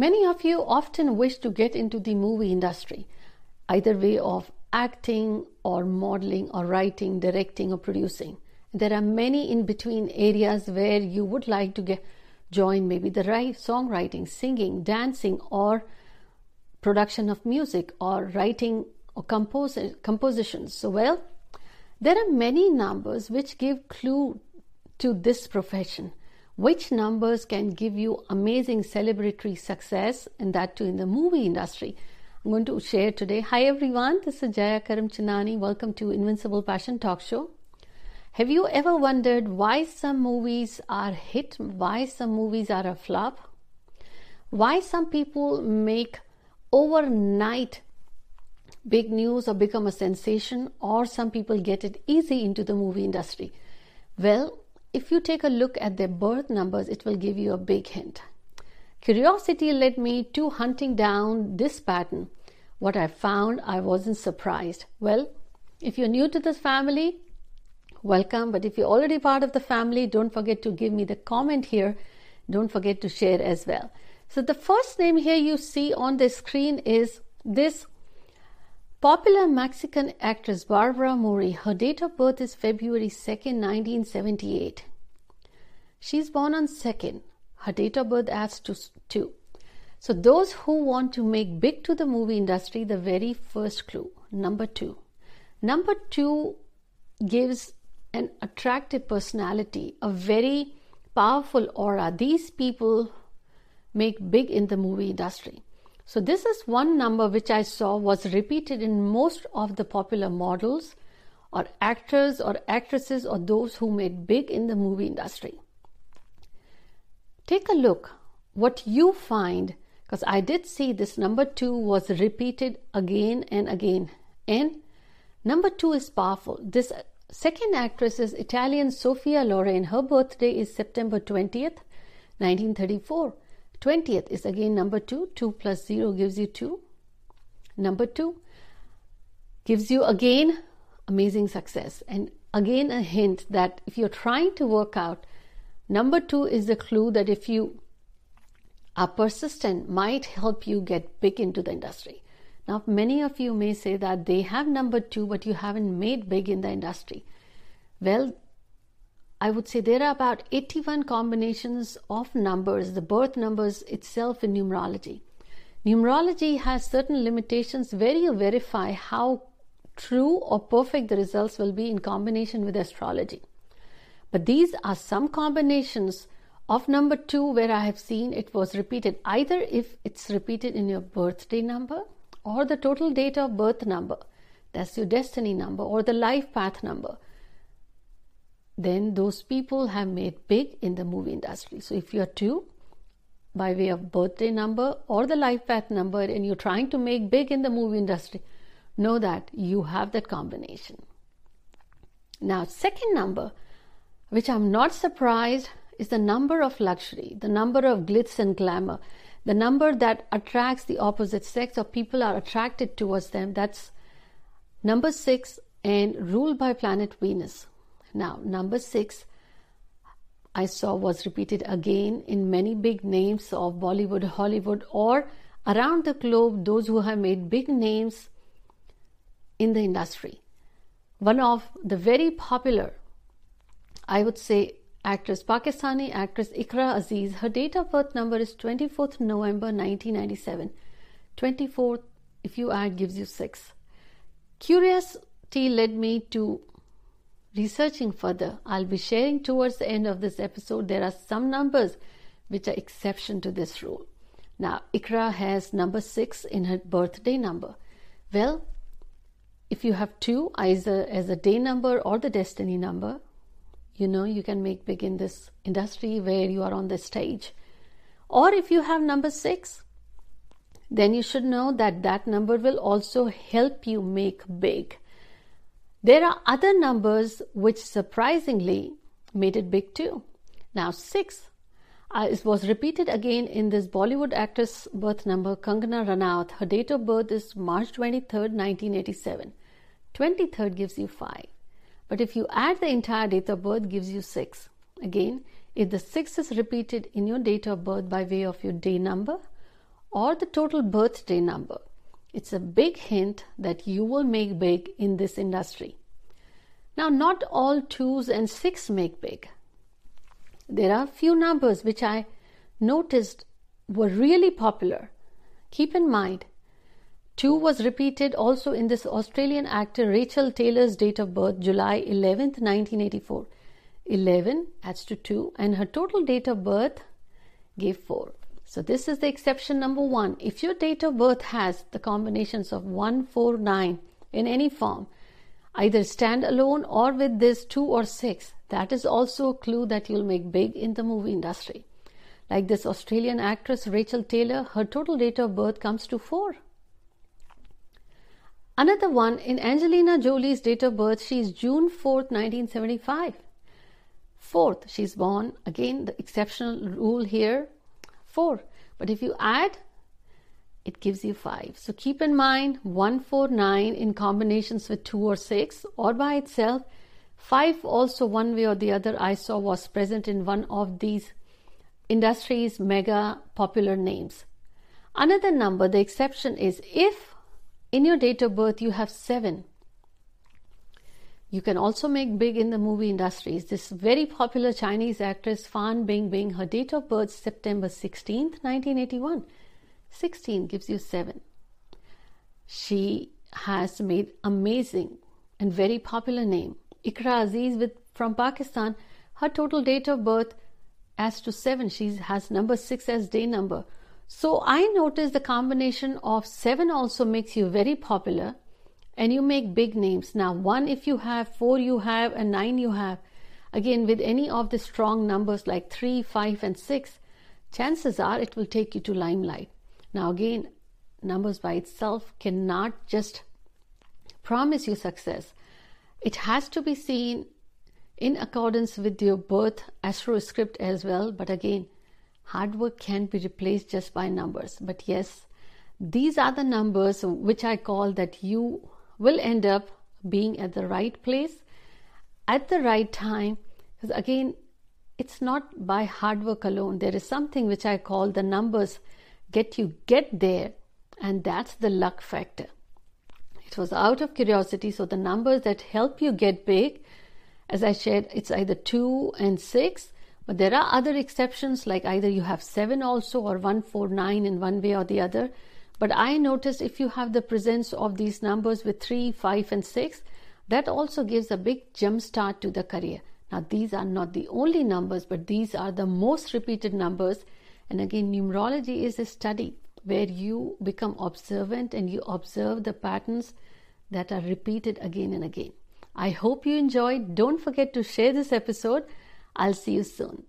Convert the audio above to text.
Many of you often wish to get into the movie industry, either way of acting or modeling or writing, directing or producing. There are many in between areas where you would like to get join maybe the right songwriting, singing, dancing or production of music or writing or compose, compositions. So well, there are many numbers which give clue to this profession which numbers can give you amazing celebratory success and that too in the movie industry? I'm going to share today. Hi everyone. This is jaya karamchandani welcome to invincible passion talk show. Have you ever wondered why some movies are hit why some movies are a flop? Why some people make overnight big news or become a sensation or some people get it easy into the movie industry? Well if you take a look at their birth numbers, it will give you a big hint. Curiosity led me to hunting down this pattern. What I found, I wasn't surprised. Well, if you're new to this family, welcome. But if you're already part of the family, don't forget to give me the comment here. Don't forget to share as well. So, the first name here you see on the screen is this Popular Mexican actress Barbara Mori, her date of birth is February 2nd, 1978. She's born on 2nd. Her date of birth adds to 2. So, those who want to make big to the movie industry, the very first clue, number 2. Number 2 gives an attractive personality, a very powerful aura. These people make big in the movie industry. So this is one number which I saw was repeated in most of the popular models or actors or actresses or those who made big in the movie industry. Take a look what you find because I did see this number 2 was repeated again and again and number 2 is powerful. This second actress is Italian Sophia Loren. Her birthday is September 20th, 1934. 20th is again number 2. 2 plus 0 gives you 2. Number 2 gives you again amazing success. And again, a hint that if you're trying to work out, number 2 is the clue that if you are persistent, might help you get big into the industry. Now, many of you may say that they have number 2, but you haven't made big in the industry. Well, I would say there are about 81 combinations of numbers, the birth numbers itself in numerology. Numerology has certain limitations where you verify how true or perfect the results will be in combination with astrology. But these are some combinations of number two where I have seen it was repeated either if it's repeated in your birthday number or the total date of birth number, that's your destiny number, or the life path number then those people have made big in the movie industry. So if you're two, by way of birthday number or the life path number, and you're trying to make big in the movie industry, know that you have that combination. Now, second number, which I'm not surprised, is the number of luxury, the number of glitz and glamour, the number that attracts the opposite sex or people are attracted towards them. That's number six and ruled by planet Venus. Now, number six, I saw was repeated again in many big names of Bollywood, Hollywood, or around the globe, those who have made big names in the industry. One of the very popular, I would say, actress, Pakistani actress Iqra Aziz, her date of birth number is 24th November 1997. 24th, if you add, gives you 6. Curiosity led me to researching further. I'll be sharing towards the end of this episode. There are some numbers which are exception to this rule. Now, Iqra has number six in her birthday number. Well, if you have two, either as a day number or the destiny number, you know you can make big in this industry where you are on the stage. Or if you have number six, then you should know that that number will also help you make big. There are other numbers which surprisingly made it big too. Now, six uh, it was repeated again in this Bollywood actress birth number, Kangana Ranaut. Her date of birth is March 23rd, 1987. 23rd gives you 5. But if you add the entire date of birth, gives you 6. Again, if the 6 is repeated in your date of birth by way of your day number or the total birthday number. It's a big hint that you will make big in this industry. Now, not all twos and six make big. There are few numbers which I noticed were really popular. Keep in mind, 2 was repeated also in this Australian actor Rachel Taylor's date of birth, July 11th, 1984. 11 adds to 2, and her total date of birth gave 4. So, this is the exception number 1. If your date of birth has the combinations of 1, 4, 9 in any form, either stand alone or with this 2 or 6, that is also a clue that you'll make big in the movie industry. Like this Australian actress Rachel Taylor, her total date of birth comes to 4. Another one in Angelina Jolie's date of birth, she is June 4th, 1975. Fourth, she's born, again, the exceptional rule here, four. But if you add, it gives you five. So keep in mind 149 in combinations with two or six or by itself. Five also, one way or the other, I saw was present in one of these industries' mega popular names. Another number, the exception is if in your date of birth you have seven. You can also make big in the movie industries. This very popular Chinese actress Fan Bingbing, her date of birth September 16th, 1981. 16 gives you 7. She has made amazing and very popular name. Iqra Aziz with from Pakistan, her total date of birth as to 7, she has number 6 as day number. So I noticed the combination of 7 also makes you very popular and you make big names. Now, 1 if you have, 4 you have, and 9 you have. Again, with any of the strong numbers like 3, 5, and 6, chances are it will take you to limelight. Now, again, numbers by itself cannot just promise you success. It has to be seen in accordance with your birth astro script as well. But again, hard work can't be replaced just by numbers. But yes, these are the numbers which I call that you will end up being at the right place at the right time. Because again, it's not by hard work alone. There is something which I call the numbers get you get there, and that's the luck factor. It was out of curiosity, so the numbers that help you get big, as I shared, it's either 2 and 6 but there are other exceptions, like either you have seven also or 149 in one way or the other. But I noticed if you have the presence of these numbers with 3, 5, and 6, that also gives a big jump start to the career. Now, these are not the only numbers, but these are the most repeated numbers. And again, numerology is a study where you become observant and you observe the patterns that are repeated again and again. I hope you enjoyed. Don't forget to share this episode I'll see you soon.